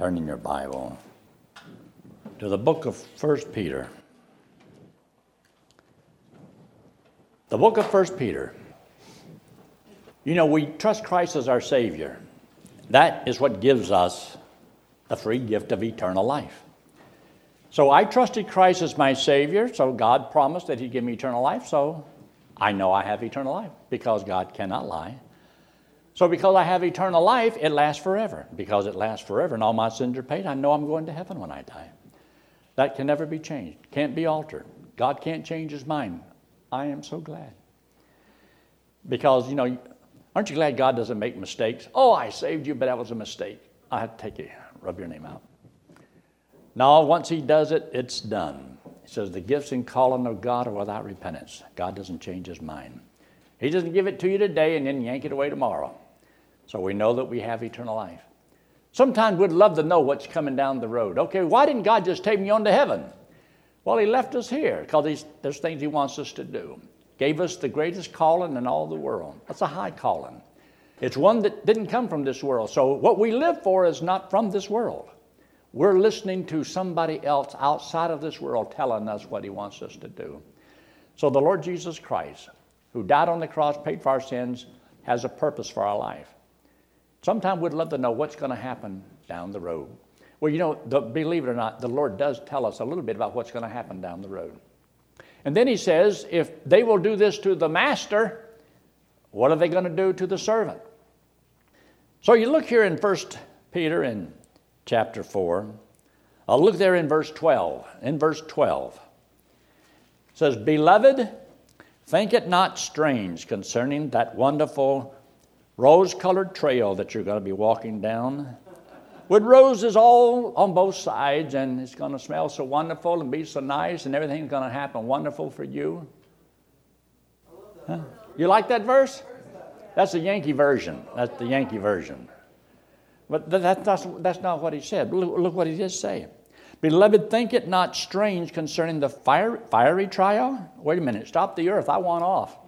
Turn in your Bible to the book of 1 Peter. The book of 1 Peter. You know, we trust Christ as our Savior. That is what gives us the free gift of eternal life. So I trusted Christ as my Savior, so God promised that He'd give me eternal life, so I know I have eternal life because God cannot lie. So, because I have eternal life, it lasts forever. Because it lasts forever and all my sins are paid, I know I'm going to heaven when I die. That can never be changed, can't be altered. God can't change His mind. I am so glad. Because, you know, aren't you glad God doesn't make mistakes? Oh, I saved you, but that was a mistake. I take you, rub your name out. No, once He does it, it's done. He says, The gifts and calling of God are without repentance. God doesn't change His mind. He doesn't give it to you today and then yank it away tomorrow. So we know that we have eternal life. Sometimes we'd love to know what's coming down the road. Okay, why didn't God just take me on to heaven? Well, He left us here because there's things He wants us to do. Gave us the greatest calling in all the world. That's a high calling. It's one that didn't come from this world. So what we live for is not from this world. We're listening to somebody else outside of this world telling us what He wants us to do. So the Lord Jesus Christ who died on the cross, paid for our sins, has a purpose for our life. Sometimes we'd love to know what's going to happen down the road. Well, you know, the, believe it or not, the Lord does tell us a little bit about what's going to happen down the road. And then he says, if they will do this to the master, what are they going to do to the servant? So you look here in 1 Peter in chapter 4. I'll look there in verse 12. In verse 12, it says, Beloved, Think it not strange concerning that wonderful rose colored trail that you're going to be walking down. With roses all on both sides, and it's going to smell so wonderful and be so nice, and everything's going to happen wonderful for you. Huh? You like that verse? That's the Yankee version. That's the Yankee version. But that, that's, that's not what he said. Look, look what he did say. Beloved, think it not strange concerning the fiery trial. Wait a minute, stop the earth, I want off.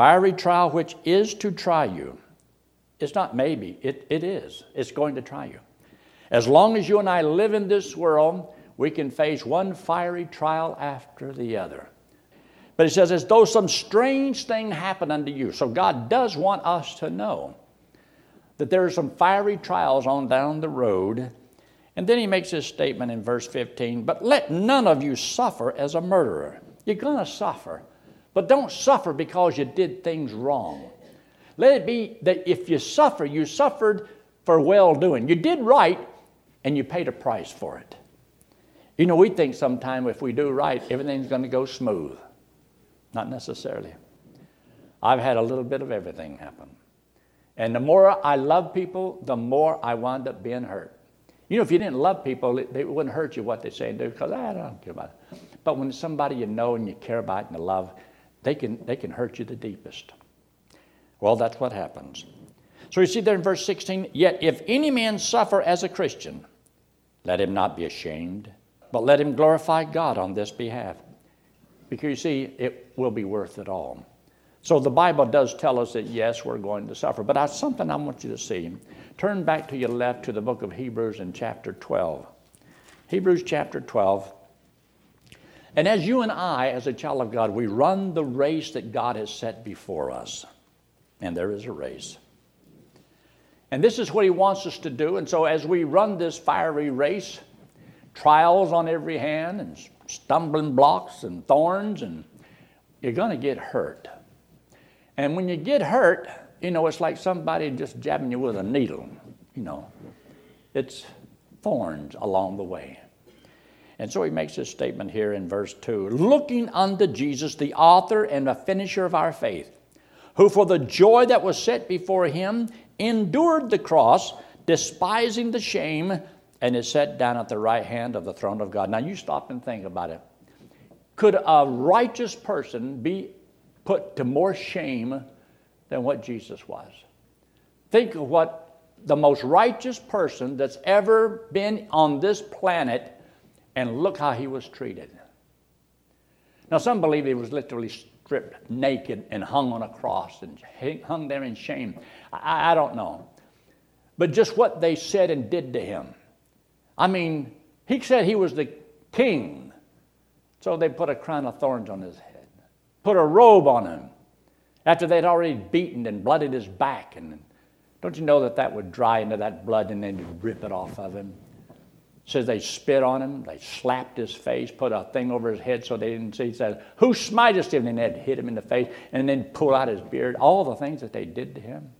Fiery trial which is to try you. It's not maybe, it, it is. It's going to try you. As long as you and I live in this world, we can face one fiery trial after the other. But he says, as though some strange thing happened unto you. So God does want us to know that there are some fiery trials on down the road and then he makes this statement in verse 15 But let none of you suffer as a murderer. You're going to suffer, but don't suffer because you did things wrong. Let it be that if you suffer, you suffered for well doing. You did right, and you paid a price for it. You know, we think sometimes if we do right, everything's going to go smooth. Not necessarily. I've had a little bit of everything happen. And the more I love people, the more I wind up being hurt. You know, if you didn't love people, it, wouldn't hurt you what they say and do because ah, I don't care about it. But when it's somebody you know and you care about and you love, they can, they can hurt you the deepest. Well, that's what happens. So you see there in verse 16, yet if any man suffer as a Christian, let him not be ashamed, but let him glorify God on this behalf. Because you see, it will be worth it all. So the Bible does tell us that yes, we're going to suffer. But that's something I want you to see. Turn back to your left to the book of Hebrews in chapter 12. Hebrews chapter 12. And as you and I, as a child of God, we run the race that God has set before us. And there is a race. And this is what He wants us to do. And so as we run this fiery race, trials on every hand, and stumbling blocks and thorns, and you're going to get hurt. And when you get hurt, you know, it's like somebody just jabbing you with a needle, you know. It's thorns along the way. And so he makes this statement here in verse 2 looking unto Jesus, the author and the finisher of our faith, who for the joy that was set before him endured the cross, despising the shame, and is set down at the right hand of the throne of God. Now you stop and think about it. Could a righteous person be put to more shame than what Jesus was. Think of what the most righteous person that's ever been on this planet, and look how he was treated. Now, some believe he was literally stripped naked and hung on a cross and hung there in shame. I, I don't know. but just what they said and did to him. I mean, he said he was the king. So they put a crown of thorns on his head, put a robe on him after they'd already beaten and blooded his back. And don't you know that that would dry into that blood and then you'd rip it off of him? Says they spit on him, they slapped his face, put a thing over his head so they didn't see. He said, Who smitest him? And they'd hit him in the face and then pull out his beard. All the things that they did to him.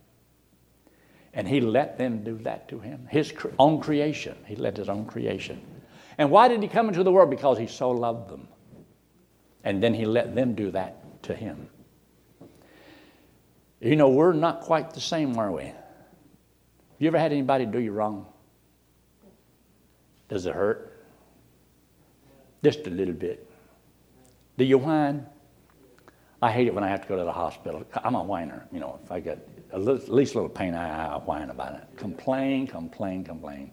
And he let them do that to him. His own creation. He let his own creation. And why did he come into the world? Because he so loved them. And then he let them do that to him. You know, we're not quite the same, are we? You ever had anybody do you wrong? Does it hurt? Just a little bit. Do you whine? I hate it when I have to go to the hospital. I'm a whiner. You know, if I get at least a little pain, I, I whine about it. Complain, complain, complain.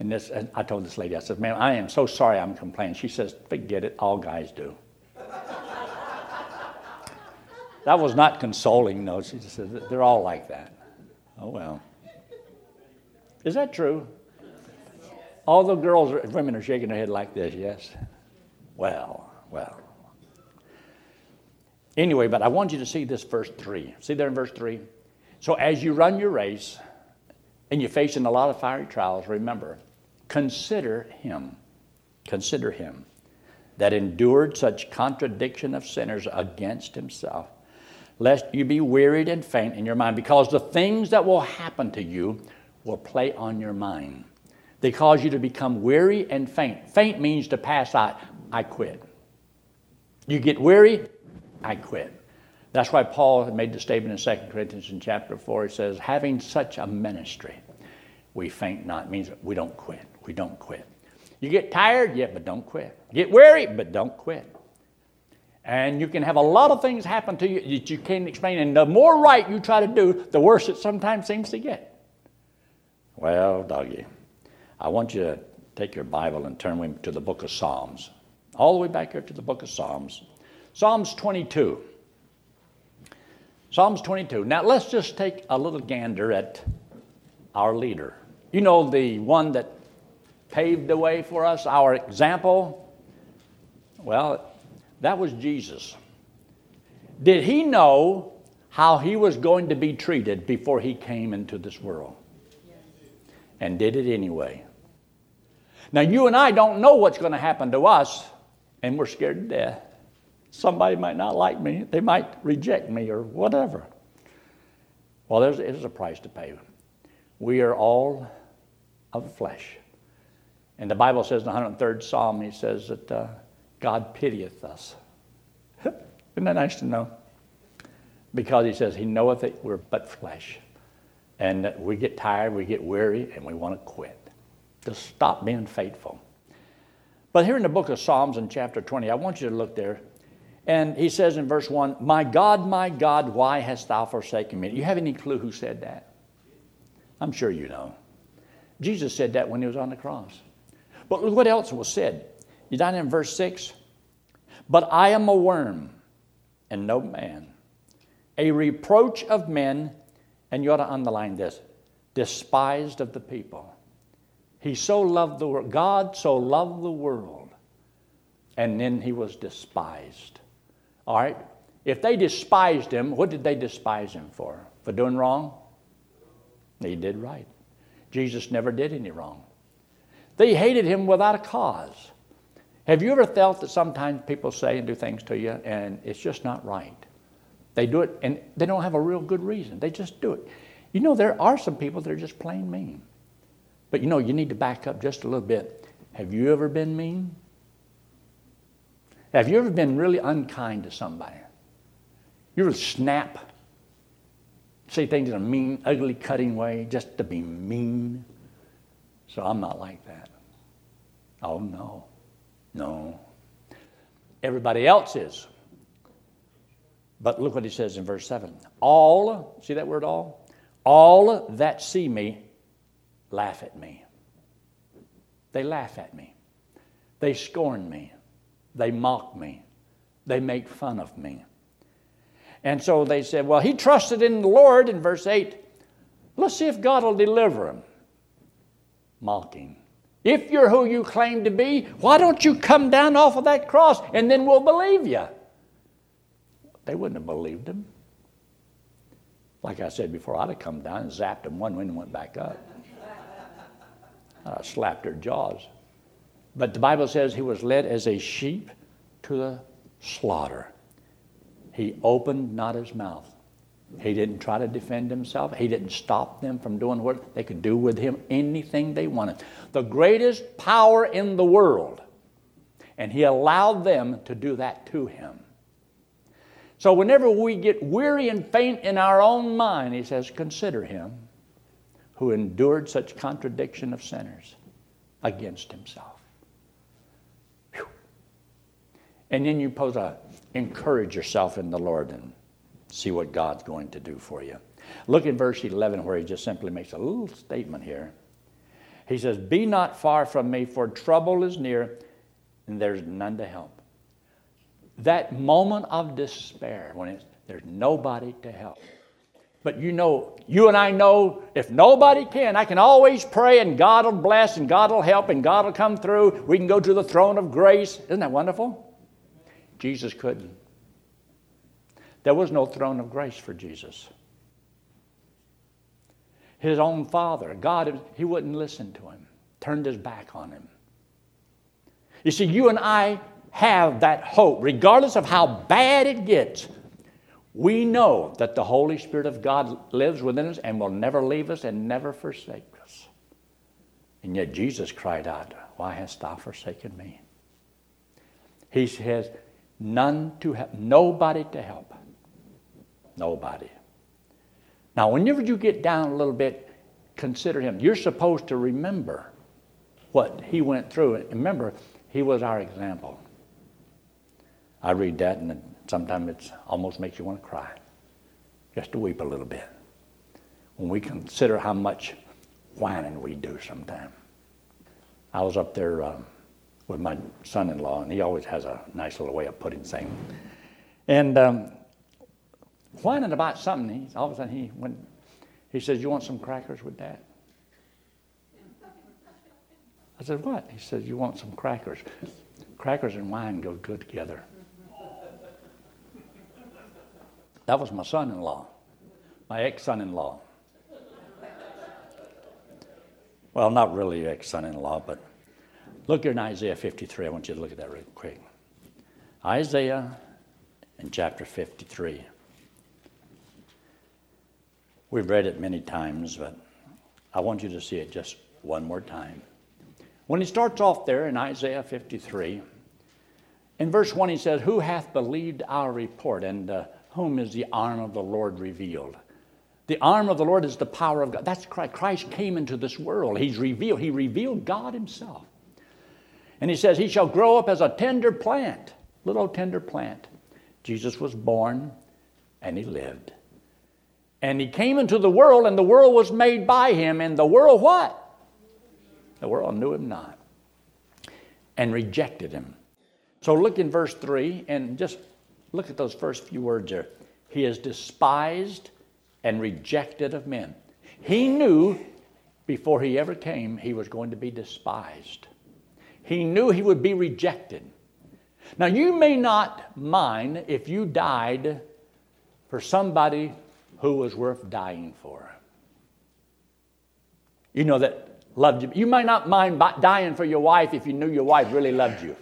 And this, and I told this lady, I said, "Ma'am, I am so sorry I'm complaining." She says, "Forget it. All guys do." that was not consoling, though. She said, "They're all like that." Oh well. Is that true? All the girls, women are shaking their head like this, yes? Well, well. Anyway, but I want you to see this verse 3. See there in verse 3? So as you run your race and you're facing a lot of fiery trials, remember, consider him. Consider him that endured such contradiction of sinners against himself, lest you be wearied and faint in your mind, because the things that will happen to you will play on your mind. They cause you to become weary and faint. Faint means to pass out. I quit. You get weary, I quit. That's why Paul made the statement in 2 Corinthians in chapter 4. He says, having such a ministry, we faint not. It means we don't quit. We don't quit. You get tired, yeah, but don't quit. Get weary, but don't quit. And you can have a lot of things happen to you that you can't explain. And the more right you try to do, the worse it sometimes seems to get. Well, doggy. I want you to take your Bible and turn to the book of Psalms. All the way back here to the book of Psalms. Psalms 22. Psalms 22. Now let's just take a little gander at our leader. You know, the one that paved the way for us, our example? Well, that was Jesus. Did he know how he was going to be treated before he came into this world? And did it anyway. Now, you and I don't know what's going to happen to us, and we're scared to death. Somebody might not like me, they might reject me, or whatever. Well, there's, there's a price to pay. We are all of flesh. And the Bible says in the 103rd Psalm, he says that uh, God pitieth us. Isn't that nice to know? Because he says, He knoweth that we're but flesh. And we get tired, we get weary, and we want to quit Just stop being faithful. But here in the book of Psalms in chapter 20, I want you to look there. And he says in verse 1, My God, my God, why hast thou forsaken me? Do You have any clue who said that? I'm sure you know. Jesus said that when he was on the cross. But look what else was said. You down in verse 6? But I am a worm and no man, a reproach of men, and you ought to underline this despised of the people. He so loved the world. God so loved the world. And then he was despised. All right? If they despised him, what did they despise him for? For doing wrong? He did right. Jesus never did any wrong. They hated him without a cause. Have you ever felt that sometimes people say and do things to you and it's just not right? They do it and they don't have a real good reason. They just do it. You know, there are some people that are just plain mean. But you know, you need to back up just a little bit. Have you ever been mean? Have you ever been really unkind to somebody? You ever snap, say things in a mean, ugly, cutting way just to be mean? So I'm not like that. Oh, no. No. Everybody else is. But look what he says in verse 7. All, see that word all? All that see me laugh at me. They laugh at me. They scorn me. They mock me. They make fun of me. And so they said, Well, he trusted in the Lord in verse 8. Let's see if God will deliver him. Mocking. If you're who you claim to be, why don't you come down off of that cross and then we'll believe you? They wouldn't have believed him. Like I said before, I'd have come down and zapped them one way and went back up. I slapped their jaws. But the Bible says he was led as a sheep to the slaughter. He opened not his mouth. He didn't try to defend himself. He didn't stop them from doing what they could do with him, anything they wanted. The greatest power in the world. And he allowed them to do that to him. So whenever we get weary and faint in our own mind, he says, consider him who endured such contradiction of sinners against himself. Whew. And then you pose a encourage yourself in the Lord and see what God's going to do for you. Look at verse 11 where he just simply makes a little statement here. He says, Be not far from me, for trouble is near, and there's none to help that moment of despair when there's nobody to help. But you know, you and I know if nobody can, I can always pray and God will bless and God will help and God will come through. We can go to the throne of grace. Isn't that wonderful? Jesus couldn't. There was no throne of grace for Jesus. His own father, God, he wouldn't listen to him, turned his back on him. You see, you and I have that hope, regardless of how bad it gets. We know that the Holy Spirit of God lives within us and will never leave us and never forsake us. And yet Jesus cried out, Why hast thou forsaken me? He says, None to help, nobody to help. Nobody. Now, whenever you get down a little bit, consider him. You're supposed to remember what he went through. And remember, he was our example. I read that and sometimes it almost makes you want to cry, just to weep a little bit. When we consider how much whining we do sometimes. I was up there uh, with my son-in-law, and he always has a nice little way of putting things. And um, whining about something, he, all of a sudden he went, he says, "You want some crackers with that?" I said, "What?" He says, "You want some crackers? Crackers and wine go good together." That was my son in law, my ex son in law. Well, not really ex son in law, but look here in Isaiah 53. I want you to look at that real quick. Isaiah in chapter 53. We've read it many times, but I want you to see it just one more time. When he starts off there in Isaiah 53, in verse 1 he says, Who hath believed our report? And uh, whom is the arm of the Lord revealed? The arm of the Lord is the power of God. That's Christ. Christ came into this world. He's revealed. He revealed God Himself. And He says, He shall grow up as a tender plant, little tender plant. Jesus was born and He lived. And He came into the world, and the world was made by Him. And the world, what? The world knew Him not and rejected Him. So look in verse 3 and just Look at those first few words there. He is despised and rejected of men. He knew before he ever came he was going to be despised. He knew he would be rejected. Now, you may not mind if you died for somebody who was worth dying for. You know that loved you. You might not mind dying for your wife if you knew your wife really loved you.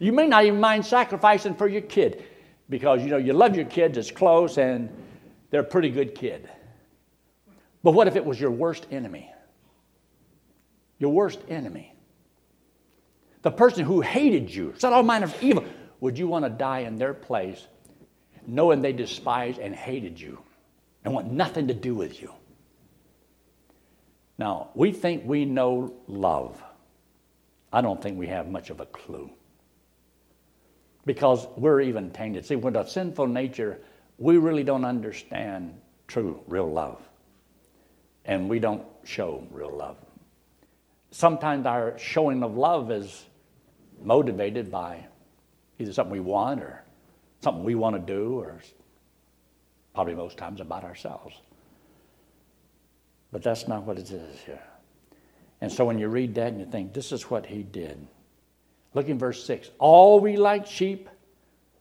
You may not even mind sacrificing for your kid because you know you love your kids, it's close, and they're a pretty good kid. But what if it was your worst enemy? Your worst enemy. The person who hated you, said all manner of evil. Would you want to die in their place knowing they despised and hated you and want nothing to do with you? Now, we think we know love. I don't think we have much of a clue because we're even tainted. See, with a sinful nature, we really don't understand true, real love. And we don't show real love. Sometimes our showing of love is motivated by either something we want or something we want to do, or probably most times about ourselves. But that's not what it is here. And so when you read that and you think, this is what he did. Look in verse 6. All we like sheep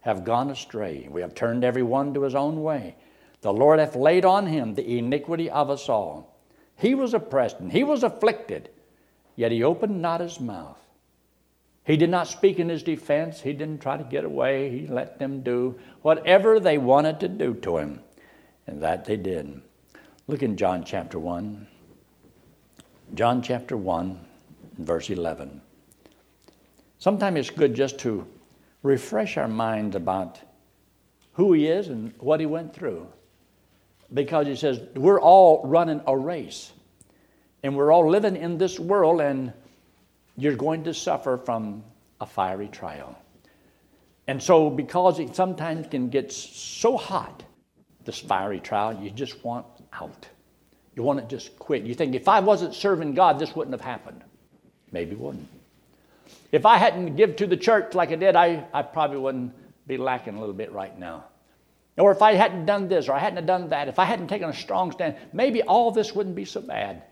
have gone astray. We have turned every one to his own way. The Lord hath laid on him the iniquity of us all. He was oppressed and he was afflicted, yet he opened not his mouth. He did not speak in his defense. He didn't try to get away. He let them do whatever they wanted to do to him. And that they did. Look in John chapter 1. John chapter 1, verse 11. Sometimes it's good just to refresh our minds about who he is and what he went through. Because he says, we're all running a race. And we're all living in this world, and you're going to suffer from a fiery trial. And so, because it sometimes can get so hot, this fiery trial, you just want out. You want to just quit. You think, if I wasn't serving God, this wouldn't have happened. Maybe it wouldn't. If I hadn't give to the church like I did, I, I probably wouldn't be lacking a little bit right now. Or if I hadn't done this or I hadn't done that, if I hadn't taken a strong stand, maybe all this wouldn't be so bad.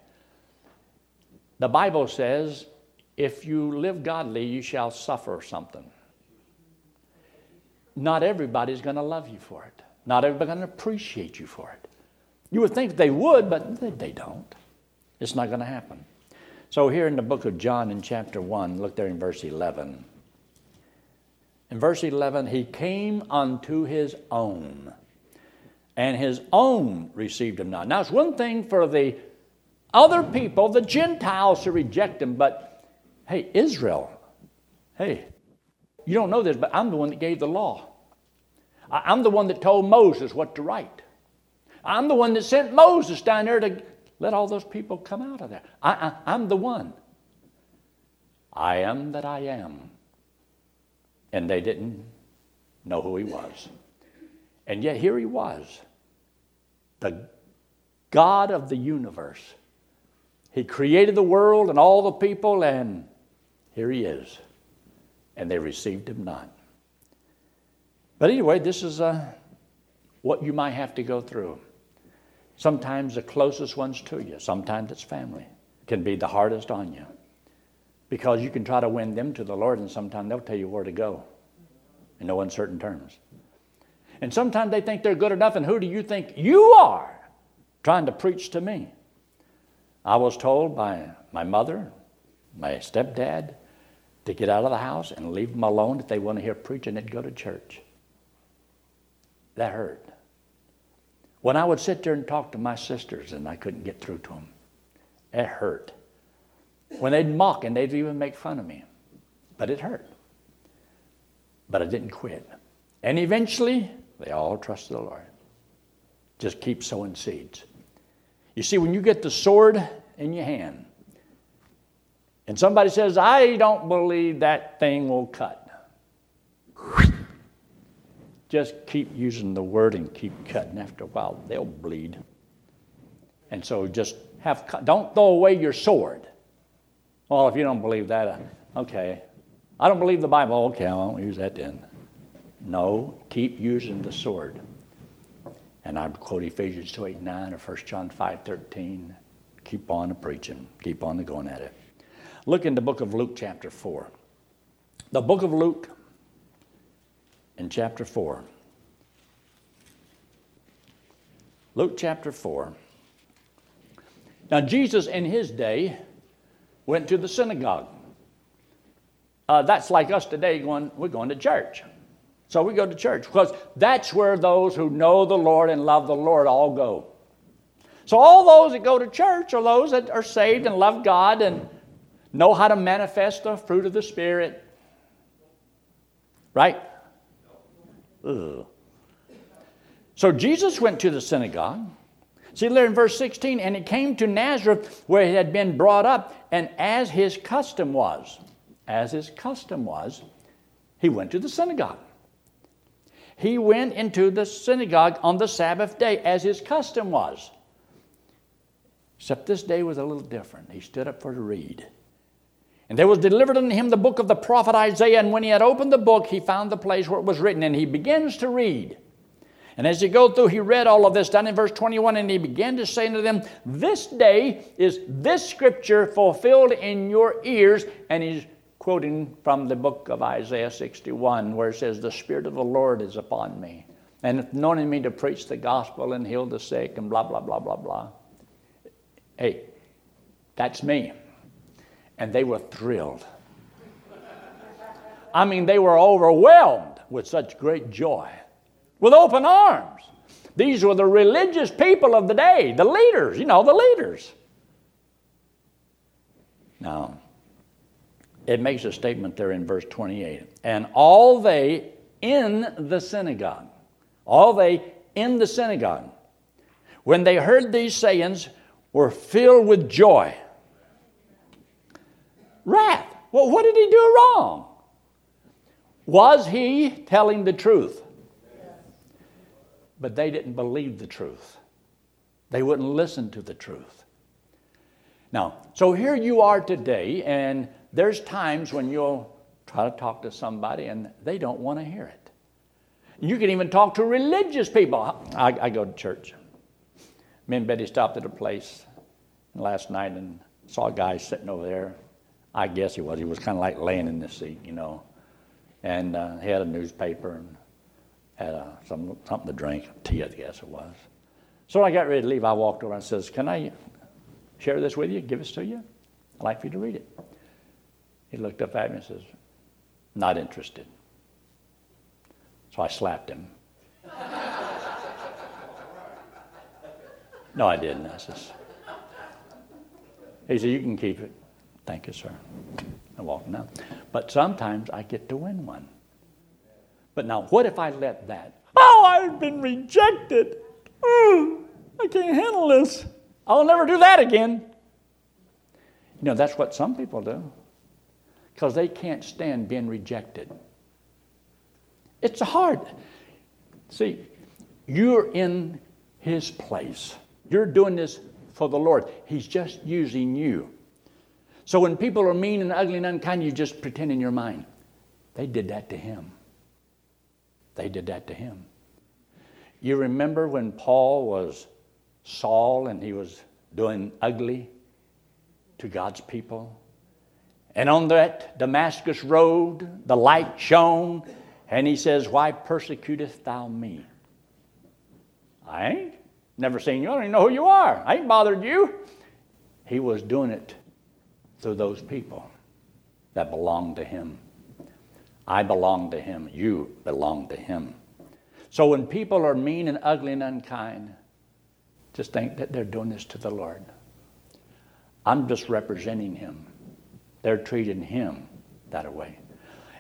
The Bible says, if you live godly, you shall suffer something. Not everybody's going to love you for it. Not everybody's going to appreciate you for it. You would think they would, but they don't. It's not going to happen. So, here in the book of John, in chapter 1, look there in verse 11. In verse 11, he came unto his own, and his own received him not. Now, it's one thing for the other people, the Gentiles, to reject him, but hey, Israel, hey, you don't know this, but I'm the one that gave the law. I'm the one that told Moses what to write. I'm the one that sent Moses down there to let all those people come out of there. I, I, I'm the one. I am that I am. And they didn't know who he was. And yet here he was, the God of the universe. He created the world and all the people, and here he is. And they received him not. But anyway, this is uh, what you might have to go through. Sometimes the closest ones to you, sometimes it's family, can be the hardest on you. Because you can try to win them to the Lord, and sometimes they'll tell you where to go in no uncertain terms. And sometimes they think they're good enough, and who do you think you are trying to preach to me? I was told by my mother, my stepdad, to get out of the house and leave them alone if they want to hear preaching, they'd go to church. That hurt. When I would sit there and talk to my sisters and I couldn't get through to them, it hurt. When they'd mock and they'd even make fun of me, but it hurt. But I didn't quit. And eventually, they all trusted the Lord. Just keep sowing seeds. You see, when you get the sword in your hand, and somebody says, I don't believe that thing will cut. Just keep using the word and keep cutting. After a while, they'll bleed. And so just have, don't throw away your sword. Well, if you don't believe that, uh, okay. I don't believe the Bible. Okay, I won't use that then. No, keep using the sword. And I'd quote Ephesians 2 8 9 or 1 John 5 13. Keep on preaching, keep on going at it. Look in the book of Luke, chapter 4. The book of Luke, in chapter 4. Luke chapter 4. Now, Jesus in his day went to the synagogue. Uh, that's like us today going, we're going to church. So we go to church because that's where those who know the Lord and love the Lord all go. So all those that go to church are those that are saved and love God and know how to manifest the fruit of the Spirit. Right? Ugh. So Jesus went to the synagogue. See there in verse 16, and he came to Nazareth where he had been brought up, and as his custom was, as his custom was, he went to the synagogue. He went into the synagogue on the Sabbath day, as his custom was. Except this day was a little different. He stood up for to read. And there was delivered unto him the book of the prophet Isaiah. And when he had opened the book, he found the place where it was written. And he begins to read. And as he go through, he read all of this down in verse 21, and he began to say unto them, This day is this scripture fulfilled in your ears. And he's quoting from the book of Isaiah 61, where it says, The Spirit of the Lord is upon me, and anointing me to preach the gospel and heal the sick, and blah, blah, blah, blah, blah. Hey, that's me. And they were thrilled. I mean, they were overwhelmed with such great joy with open arms. These were the religious people of the day, the leaders, you know, the leaders. Now, it makes a statement there in verse 28 and all they in the synagogue, all they in the synagogue, when they heard these sayings, were filled with joy. Wrath. Well, what did he do wrong? Was he telling the truth? but they didn't believe the truth. They wouldn't listen to the truth. Now, so here you are today, and there's times when you'll try to talk to somebody and they don't want to hear it. You can even talk to religious people. I, I go to church. Me and Betty stopped at a place last night and saw a guy sitting over there. I guess he was. He was kind of like laying in the seat, you know. And uh, he had a newspaper and had a, some, something to drink, tea, I guess it was. So when I got ready to leave, I walked over and says, Can I share this with you, give this to you? I'd like for you to read it. He looked up at me and says, Not interested. So I slapped him. no, I didn't. I says, he said, You can keep it. Thank you, sir. I walked out. But sometimes I get to win one. But now, what if I let that? Oh, I've been rejected. Oh, I can't handle this. I'll never do that again. You know, that's what some people do because they can't stand being rejected. It's hard. See, you're in His place. You're doing this for the Lord. He's just using you. So when people are mean and ugly and unkind, you just pretend in your mind, they did that to Him. They did that to him. You remember when Paul was Saul and he was doing ugly to God's people? And on that Damascus road, the light shone, and he says, Why persecutest thou me? I ain't never seen you. I don't even know who you are. I ain't bothered you. He was doing it through those people that belong to him. I belong to him. You belong to him. So when people are mean and ugly and unkind, just think that they're doing this to the Lord. I'm just representing him. They're treating him that way.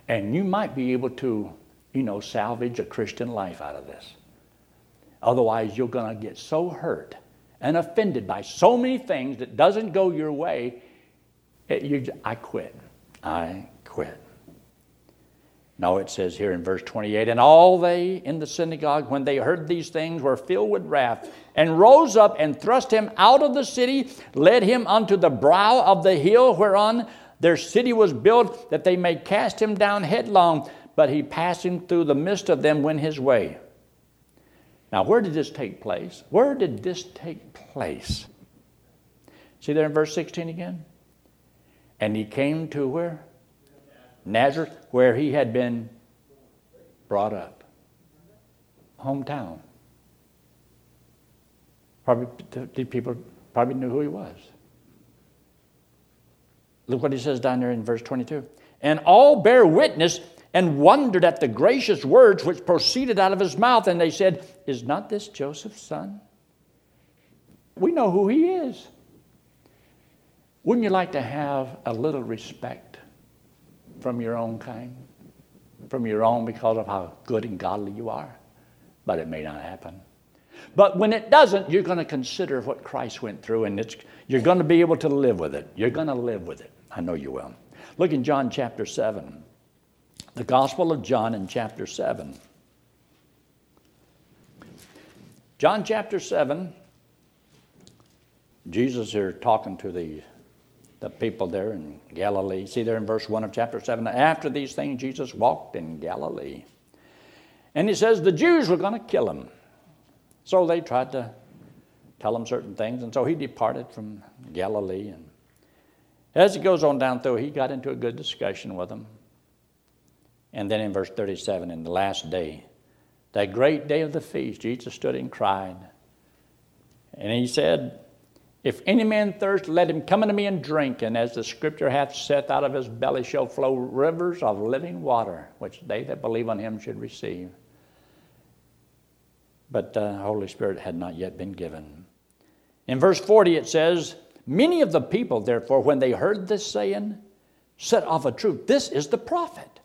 And you might be able to, you know, salvage a Christian life out of this. Otherwise, you're going to get so hurt and offended by so many things that doesn't go your way. It, you, I quit. I quit. No, it says here in verse 28 And all they in the synagogue, when they heard these things, were filled with wrath, and rose up and thrust him out of the city, led him unto the brow of the hill whereon their city was built, that they may cast him down headlong. But he passing through the midst of them went his way. Now, where did this take place? Where did this take place? See there in verse 16 again? And he came to where? Nazareth, where he had been brought up. Hometown. Probably the people probably knew who he was. Look what he says down there in verse 22. And all bear witness and wondered at the gracious words which proceeded out of his mouth. And they said, Is not this Joseph's son? We know who he is. Wouldn't you like to have a little respect from your own kind, from your own because of how good and godly you are. But it may not happen. But when it doesn't, you're going to consider what Christ went through, and you're going to be able to live with it. You're going to live with it. I know you will. Look in John chapter 7. The Gospel of John in chapter 7. John chapter 7, Jesus here talking to the the people there in Galilee. See there in verse 1 of chapter 7. After these things, Jesus walked in Galilee. And he says the Jews were going to kill him. So they tried to tell him certain things, and so he departed from Galilee. And as he goes on down through, he got into a good discussion with them. And then in verse 37, in the last day, that great day of the feast, Jesus stood and cried. And he said, If any man thirst, let him come unto me and drink. And as the scripture hath said, out of his belly shall flow rivers of living water, which they that believe on him should receive. But the Holy Spirit had not yet been given. In verse 40 it says, Many of the people, therefore, when they heard this saying, said of a truth, This is the prophet.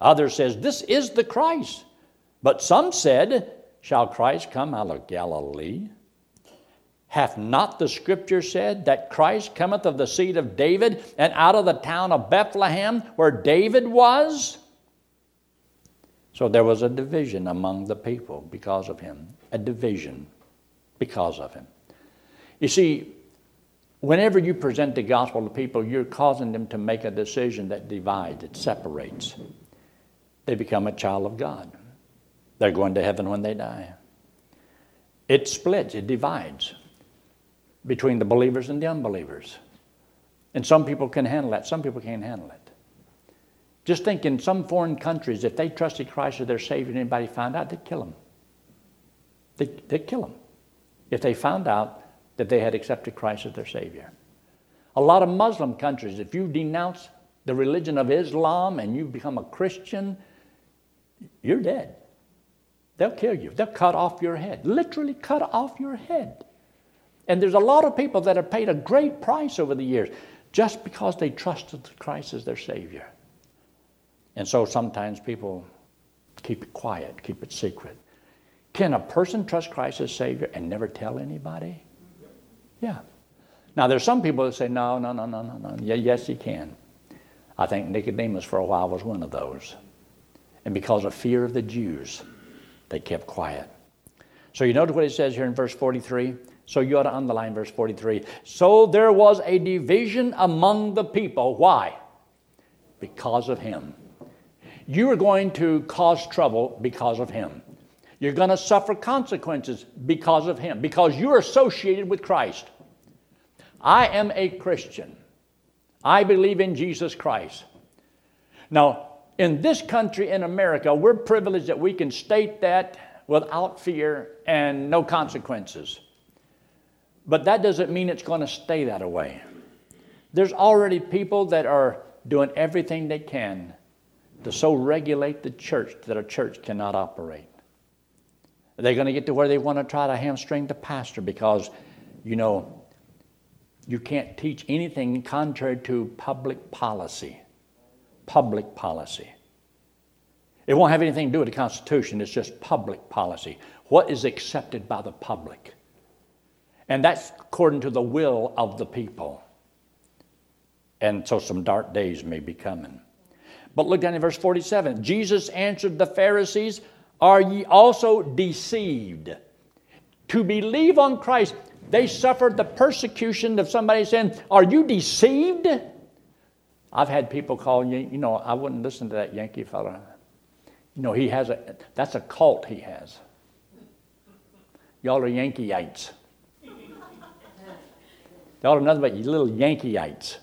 Others says, This is the Christ. But some said, Shall Christ come out of Galilee? Hath not the scripture said that Christ cometh of the seed of David and out of the town of Bethlehem where David was? So there was a division among the people because of him. A division because of him. You see, whenever you present the gospel to people, you're causing them to make a decision that divides, that separates. They become a child of God. They're going to heaven when they die. It splits, it divides between the believers and the unbelievers. And some people can handle that, some people can't handle it. Just think in some foreign countries, if they trusted Christ as their Savior and anybody found out, they'd kill them. They'd, they'd kill them if they found out that they had accepted Christ as their Savior. A lot of Muslim countries, if you denounce the religion of Islam and you become a Christian, you're dead. They'll kill you. They'll cut off your head, literally cut off your head. And there's a lot of people that have paid a great price over the years just because they trusted Christ as their Savior. And so sometimes people keep it quiet, keep it secret. Can a person trust Christ as Savior and never tell anybody? Yeah. Now, there's some people that say, no, no, no, no, no, no. Yeah, yes, he can. I think Nicodemus for a while was one of those. And because of fear of the Jews, they kept quiet. So you notice what it says here in verse 43? So you ought to underline verse 43. So there was a division among the people. Why? Because of him. You are going to cause trouble because of him. You're going to suffer consequences because of him, because you're associated with Christ. I am a Christian. I believe in Jesus Christ. Now, in this country, in America, we're privileged that we can state that without fear and no consequences. But that doesn't mean it's going to stay that way. There's already people that are doing everything they can to so regulate the church that a church cannot operate. They're going to get to where they want to try to hamstring the pastor because, you know, you can't teach anything contrary to public policy public policy. It won't have anything to do with the Constitution, it's just public policy. What is accepted by the public? And that's according to the will of the people. And so some dark days may be coming. But look down in verse 47. Jesus answered the Pharisees, Are ye also deceived? To believe on Christ, they suffered the persecution of somebody saying, Are you deceived? I've had people call you, you know, I wouldn't listen to that Yankee fella. You know, he has a, that's a cult he has. Y'all are Yankeeites. Y'all are nothing but you little Yankeeites.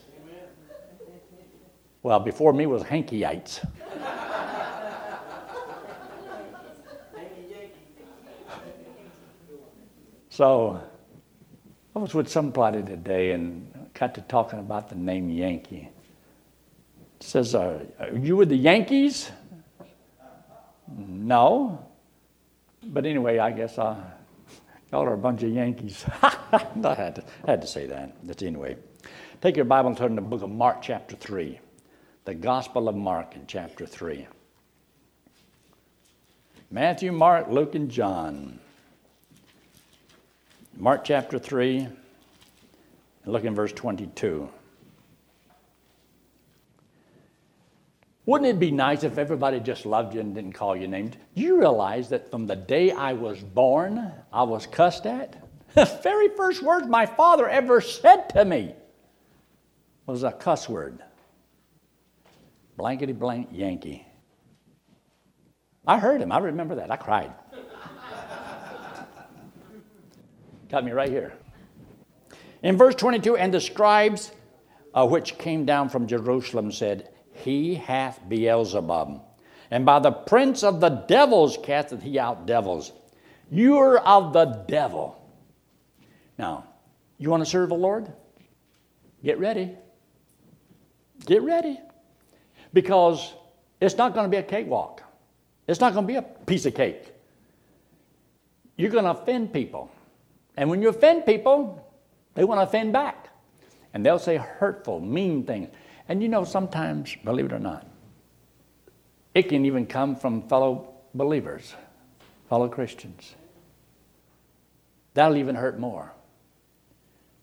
Well, before me was Hankyites. so, I was with somebody today and got to talking about the name Yankee says, uh, Are you with the Yankees? No. But anyway, I guess uh, y'all are a bunch of Yankees. I had to, had to say that. That's anyway, take your Bible and turn to the book of Mark, chapter 3. The Gospel of Mark in chapter 3. Matthew, Mark, Luke, and John. Mark chapter 3, and look in verse 22. Wouldn't it be nice if everybody just loved you and didn't call you names? Do you realize that from the day I was born, I was cussed at? The very first words my father ever said to me was a cuss word blankety blank Yankee. I heard him. I remember that. I cried. Got me right here. In verse 22, and the scribes uh, which came down from Jerusalem said, He hath Beelzebub, and by the prince of the devils casteth he out devils. You're of the devil. Now, you want to serve the Lord? Get ready. Get ready. Because it's not going to be a cakewalk. It's not going to be a piece of cake. You're going to offend people. And when you offend people, they want to offend back. And they'll say hurtful, mean things. And you know, sometimes, believe it or not, it can even come from fellow believers, fellow Christians. That'll even hurt more.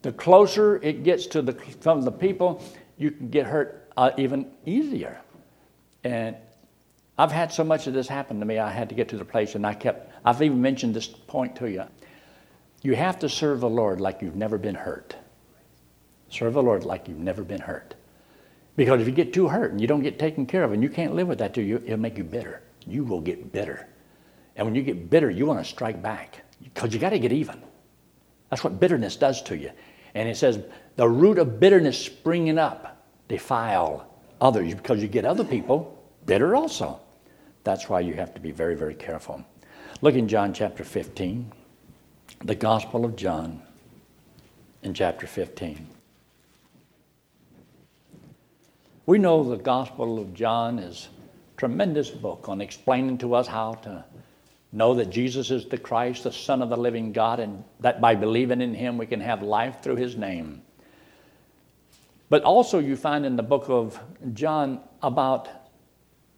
The closer it gets to the, from the people, you can get hurt uh, even easier. And I've had so much of this happen to me, I had to get to the place, and I kept, I've even mentioned this point to you. You have to serve the Lord like you've never been hurt. Serve the Lord like you've never been hurt. Because if you get too hurt and you don't get taken care of and you can't live with that, you, it'll make you bitter. You will get bitter. And when you get bitter, you want to strike back because you got to get even. That's what bitterness does to you. And it says, the root of bitterness springing up defile others because you get other people bitter also. That's why you have to be very, very careful. Look in John chapter 15, the Gospel of John in chapter 15. We know the Gospel of John is a tremendous book on explaining to us how to know that Jesus is the Christ, the Son of the living God, and that by believing in Him we can have life through His name. But also, you find in the book of John about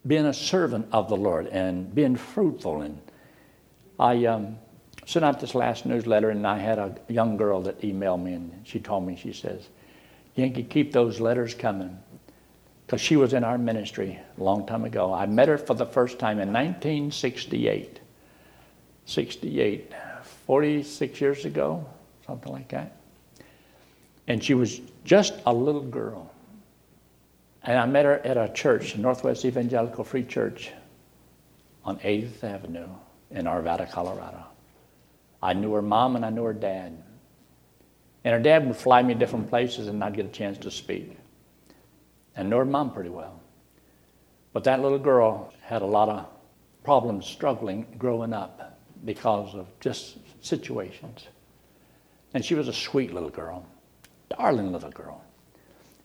being a servant of the Lord and being fruitful. And I um, sent out this last newsletter, and I had a young girl that emailed me, and she told me, she says, Yankee, keep those letters coming because she was in our ministry a long time ago. I met her for the first time in 1968. 68, 46 years ago, something like that. And she was just a little girl. And I met her at a church, Northwest Evangelical Free Church, on 80th Avenue in Arvada, Colorado. I knew her mom and I knew her dad. And her dad would fly me different places and I'd get a chance to speak and knew her mom pretty well. But that little girl had a lot of problems struggling growing up because of just situations. And she was a sweet little girl, darling little girl.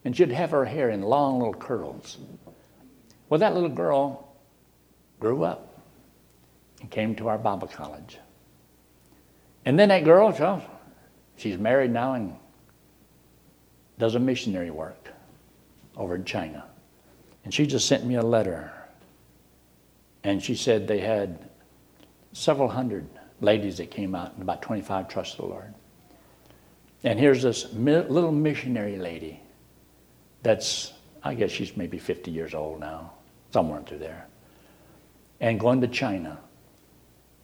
And she'd have her hair in long little curls. Well, that little girl grew up and came to our Bible college. And then that girl, she's married now and does a missionary work over in China. And she just sent me a letter. And she said they had several hundred ladies that came out, and about 25 trusted the Lord. And here's this little missionary lady that's, I guess she's maybe 50 years old now, somewhere through there, and going to China.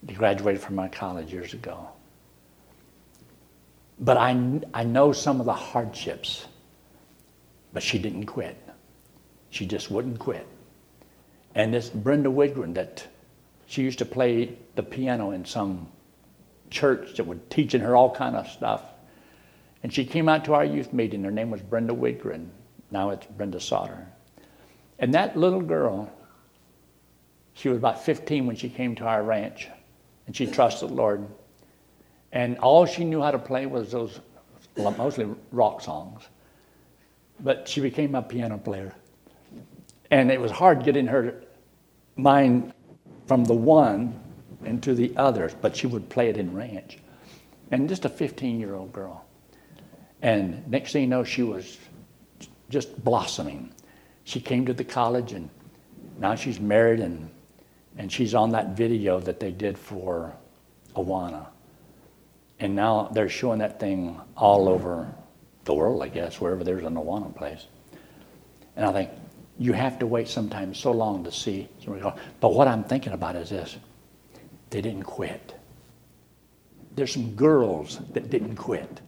She graduated from my college years ago. But I, I know some of the hardships but she didn't quit. She just wouldn't quit. And this Brenda Widgren that she used to play the piano in some church that was teaching her all kind of stuff. And she came out to our youth meeting. Her name was Brenda Widgren. Now it's Brenda Sauter. And that little girl, she was about 15 when she came to our ranch, and she trusted the Lord. And all she knew how to play was those mostly rock songs but she became a piano player. And it was hard getting her mind from the one into the others, but she would play it in ranch. And just a 15 year old girl. And next thing you know, she was just blossoming. She came to the college and now she's married and, and she's on that video that they did for Awana. And now they're showing that thing all over the world, I guess, wherever there's an Awana place. And I think you have to wait sometimes so long to see. But what I'm thinking about is this they didn't quit. There's some girls that didn't quit.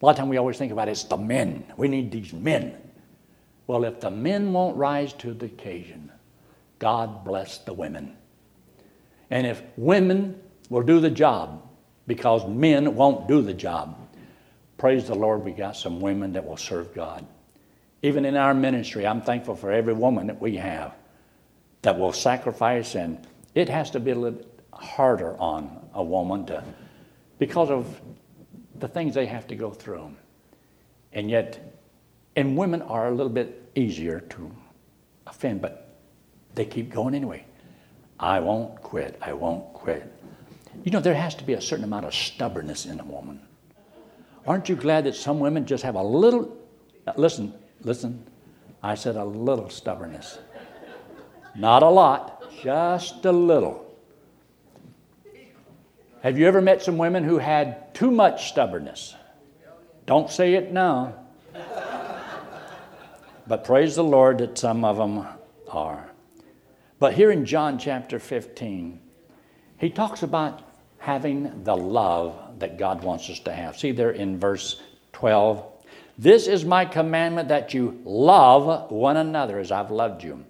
A lot of time we always think about it, it's the men. We need these men. Well, if the men won't rise to the occasion, God bless the women. And if women will do the job, because men won't do the job. Praise the Lord, we got some women that will serve God. Even in our ministry, I'm thankful for every woman that we have that will sacrifice, and it has to be a little harder on a woman to, because of the things they have to go through. And yet, and women are a little bit easier to offend, but they keep going anyway. I won't quit. I won't quit. You know, there has to be a certain amount of stubbornness in a woman. Aren't you glad that some women just have a little, listen, listen, I said a little stubbornness. Not a lot, just a little. Have you ever met some women who had too much stubbornness? Don't say it now. but praise the Lord that some of them are. But here in John chapter 15, he talks about having the love that God wants us to have. See there in verse 12. This is my commandment that you love one another as I've loved you.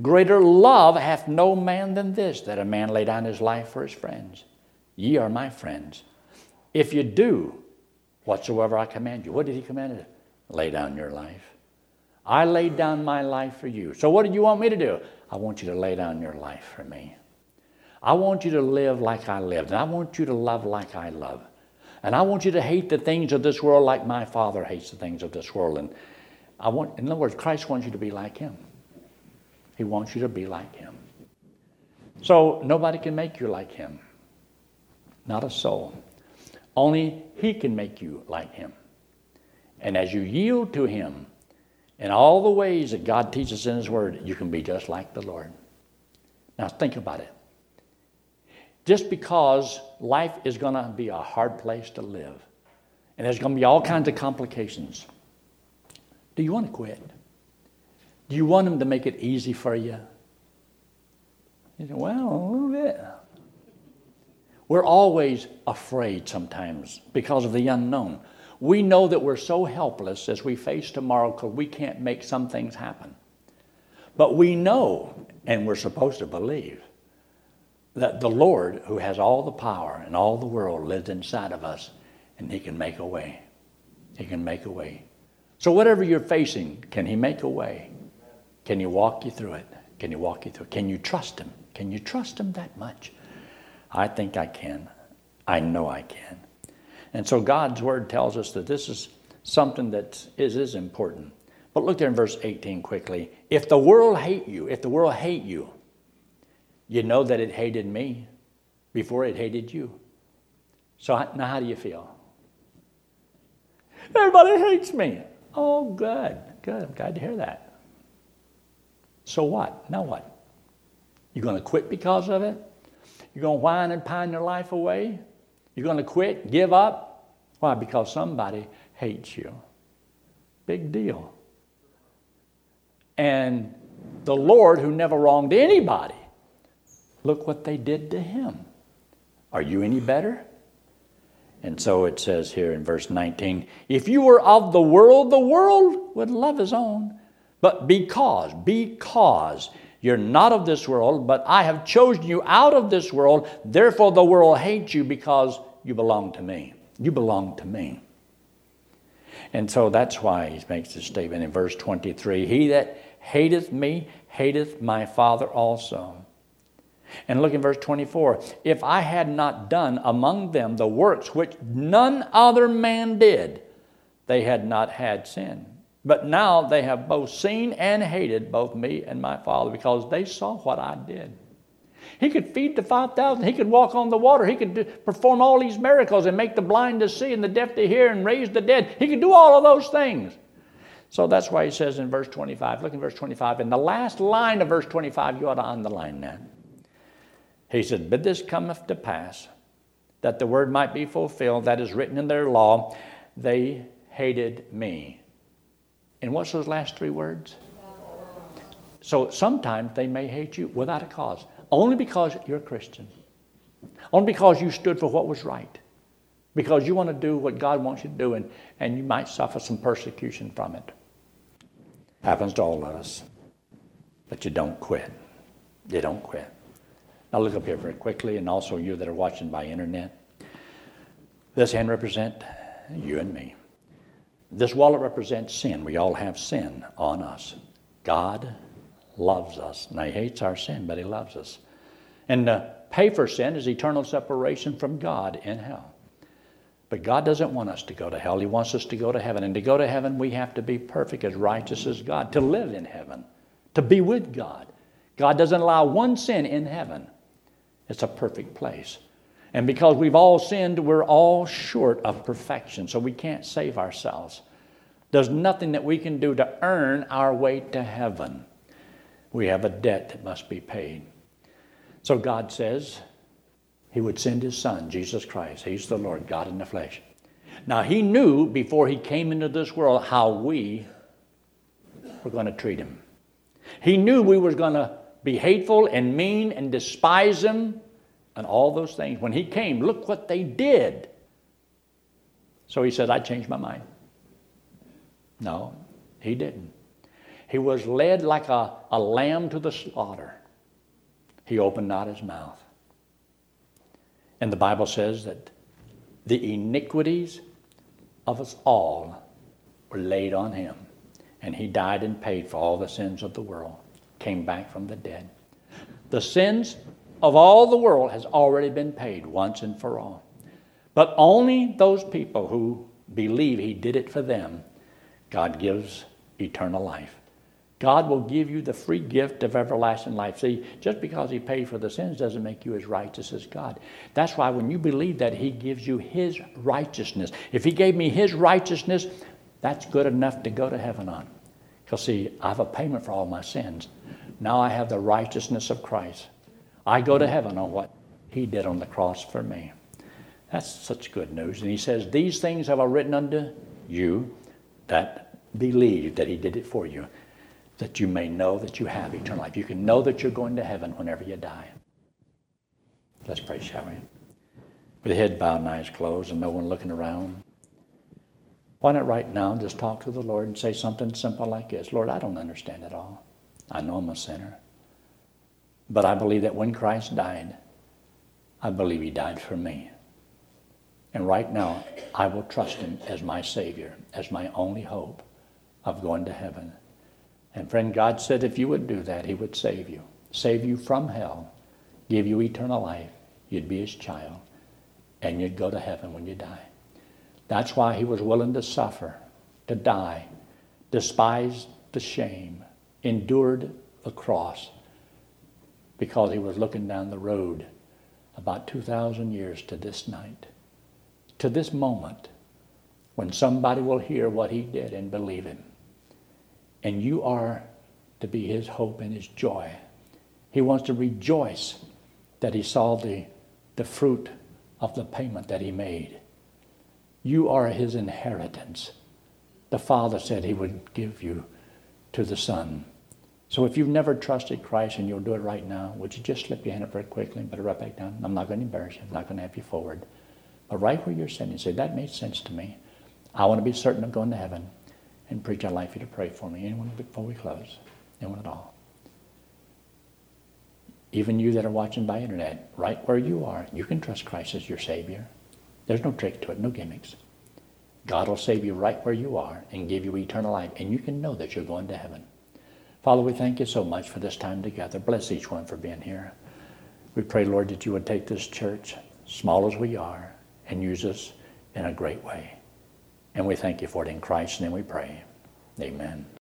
Greater love hath no man than this, that a man lay down his life for his friends. Ye are my friends. If you do whatsoever I command you. What did he command? Lay down your life. I laid down my life for you. So what did you want me to do? I want you to lay down your life for me. I want you to live like I lived. And I want you to love like I love. And I want you to hate the things of this world like my Father hates the things of this world. And I want, in other words, Christ wants you to be like Him. He wants you to be like Him. So nobody can make you like Him. Not a soul. Only He can make you like Him. And as you yield to Him in all the ways that God teaches in His Word, you can be just like the Lord. Now think about it just because life is going to be a hard place to live and there's going to be all kinds of complications. Do you want to quit? Do you want them to make it easy for you? You say, well, a little bit. We're always afraid sometimes because of the unknown. We know that we're so helpless as we face tomorrow because we can't make some things happen. But we know, and we're supposed to believe, that the Lord, who has all the power and all the world, lives inside of us, and He can make a way. He can make a way. So, whatever you're facing, can He make a way? Can He walk you through it? Can He walk you through it? Can you trust Him? Can you trust Him that much? I think I can. I know I can. And so, God's Word tells us that this is something that is, is important. But look there in verse 18 quickly. If the world hate you, if the world hate you, you know that it hated me before it hated you. So now, how do you feel? Everybody hates me. Oh, good, good. I'm glad to hear that. So what? Now what? You're going to quit because of it? You're going to whine and pine your life away? You're going to quit, give up? Why? Because somebody hates you. Big deal. And the Lord, who never wronged anybody, Look what they did to him. Are you any better? And so it says here in verse 19 if you were of the world, the world would love his own. But because, because you're not of this world, but I have chosen you out of this world, therefore the world hates you because you belong to me. You belong to me. And so that's why he makes this statement in verse 23 He that hateth me hateth my Father also. And look in verse 24. If I had not done among them the works which none other man did, they had not had sin. But now they have both seen and hated both me and my Father because they saw what I did. He could feed the 5,000. He could walk on the water. He could do, perform all these miracles and make the blind to see and the deaf to hear and raise the dead. He could do all of those things. So that's why he says in verse 25, look in verse 25, in the last line of verse 25, you ought to underline that. He said, But this cometh to pass, that the word might be fulfilled that is written in their law, they hated me. And what's those last three words? So sometimes they may hate you without a cause, only because you're a Christian, only because you stood for what was right, because you want to do what God wants you to do, and, and you might suffer some persecution from it. Happens to all of us. But you don't quit. You don't quit. Now look up here very quickly, and also you that are watching by internet. This hand represents you and me. This wallet represents sin. We all have sin on us. God loves us. Now, He hates our sin, but He loves us. And to pay for sin is eternal separation from God in hell. But God doesn't want us to go to hell. He wants us to go to heaven. And to go to heaven, we have to be perfect, as righteous as God, to live in heaven, to be with God. God doesn't allow one sin in heaven. It's a perfect place. And because we've all sinned, we're all short of perfection, so we can't save ourselves. There's nothing that we can do to earn our way to heaven. We have a debt that must be paid. So God says He would send His Son, Jesus Christ. He's the Lord, God in the flesh. Now, He knew before He came into this world how we were going to treat Him. He knew we were going to be hateful and mean and despise Him and all those things. When he came, look what they did. So he said, I changed my mind. No, he didn't. He was led like a, a lamb to the slaughter. He opened not his mouth. And the Bible says that the iniquities of us all were laid on him. And he died and paid for all the sins of the world, came back from the dead. The sins of all the world has already been paid once and for all. But only those people who believe He did it for them, God gives eternal life. God will give you the free gift of everlasting life. See, just because He paid for the sins doesn't make you as righteous as God. That's why when you believe that, He gives you His righteousness. If He gave me His righteousness, that's good enough to go to heaven on. Because, see, I have a payment for all my sins. Now I have the righteousness of Christ. I go to heaven on what he did on the cross for me. That's such good news. And he says, These things have I written unto you that believe that he did it for you, that you may know that you have eternal life. You can know that you're going to heaven whenever you die. Let's pray, shall we? With head bowed and eyes closed and no one looking around. Why not right now just talk to the Lord and say something simple like this Lord, I don't understand it all. I know I'm a sinner. But I believe that when Christ died, I believe he died for me. And right now, I will trust him as my Savior, as my only hope of going to heaven. And friend, God said if you would do that, he would save you, save you from hell, give you eternal life. You'd be his child, and you'd go to heaven when you die. That's why he was willing to suffer, to die, despise the shame, endured the cross because he was looking down the road about 2,000 years to this night, to this moment when somebody will hear what he did and believe him. And you are to be his hope and his joy. He wants to rejoice that he saw the, the fruit of the payment that he made. You are his inheritance. The Father said he would give you to the Son. So if you've never trusted Christ and you'll do it right now, would you just slip your hand up very quickly and put it right back down? I'm not going to embarrass you. I'm not going to have you forward. But right where you're sitting, say, that made sense to me. I want to be certain of going to heaven and preach. I'd like you to pray for me. Anyone before we close? Anyone at all? Even you that are watching by internet, right where you are, you can trust Christ as your Savior. There's no trick to it, no gimmicks. God will save you right where you are and give you eternal life, and you can know that you're going to heaven. Father, we thank you so much for this time together. Bless each one for being here. We pray, Lord, that you would take this church, small as we are, and use us in a great way. And we thank you for it in Christ's name we pray. Amen.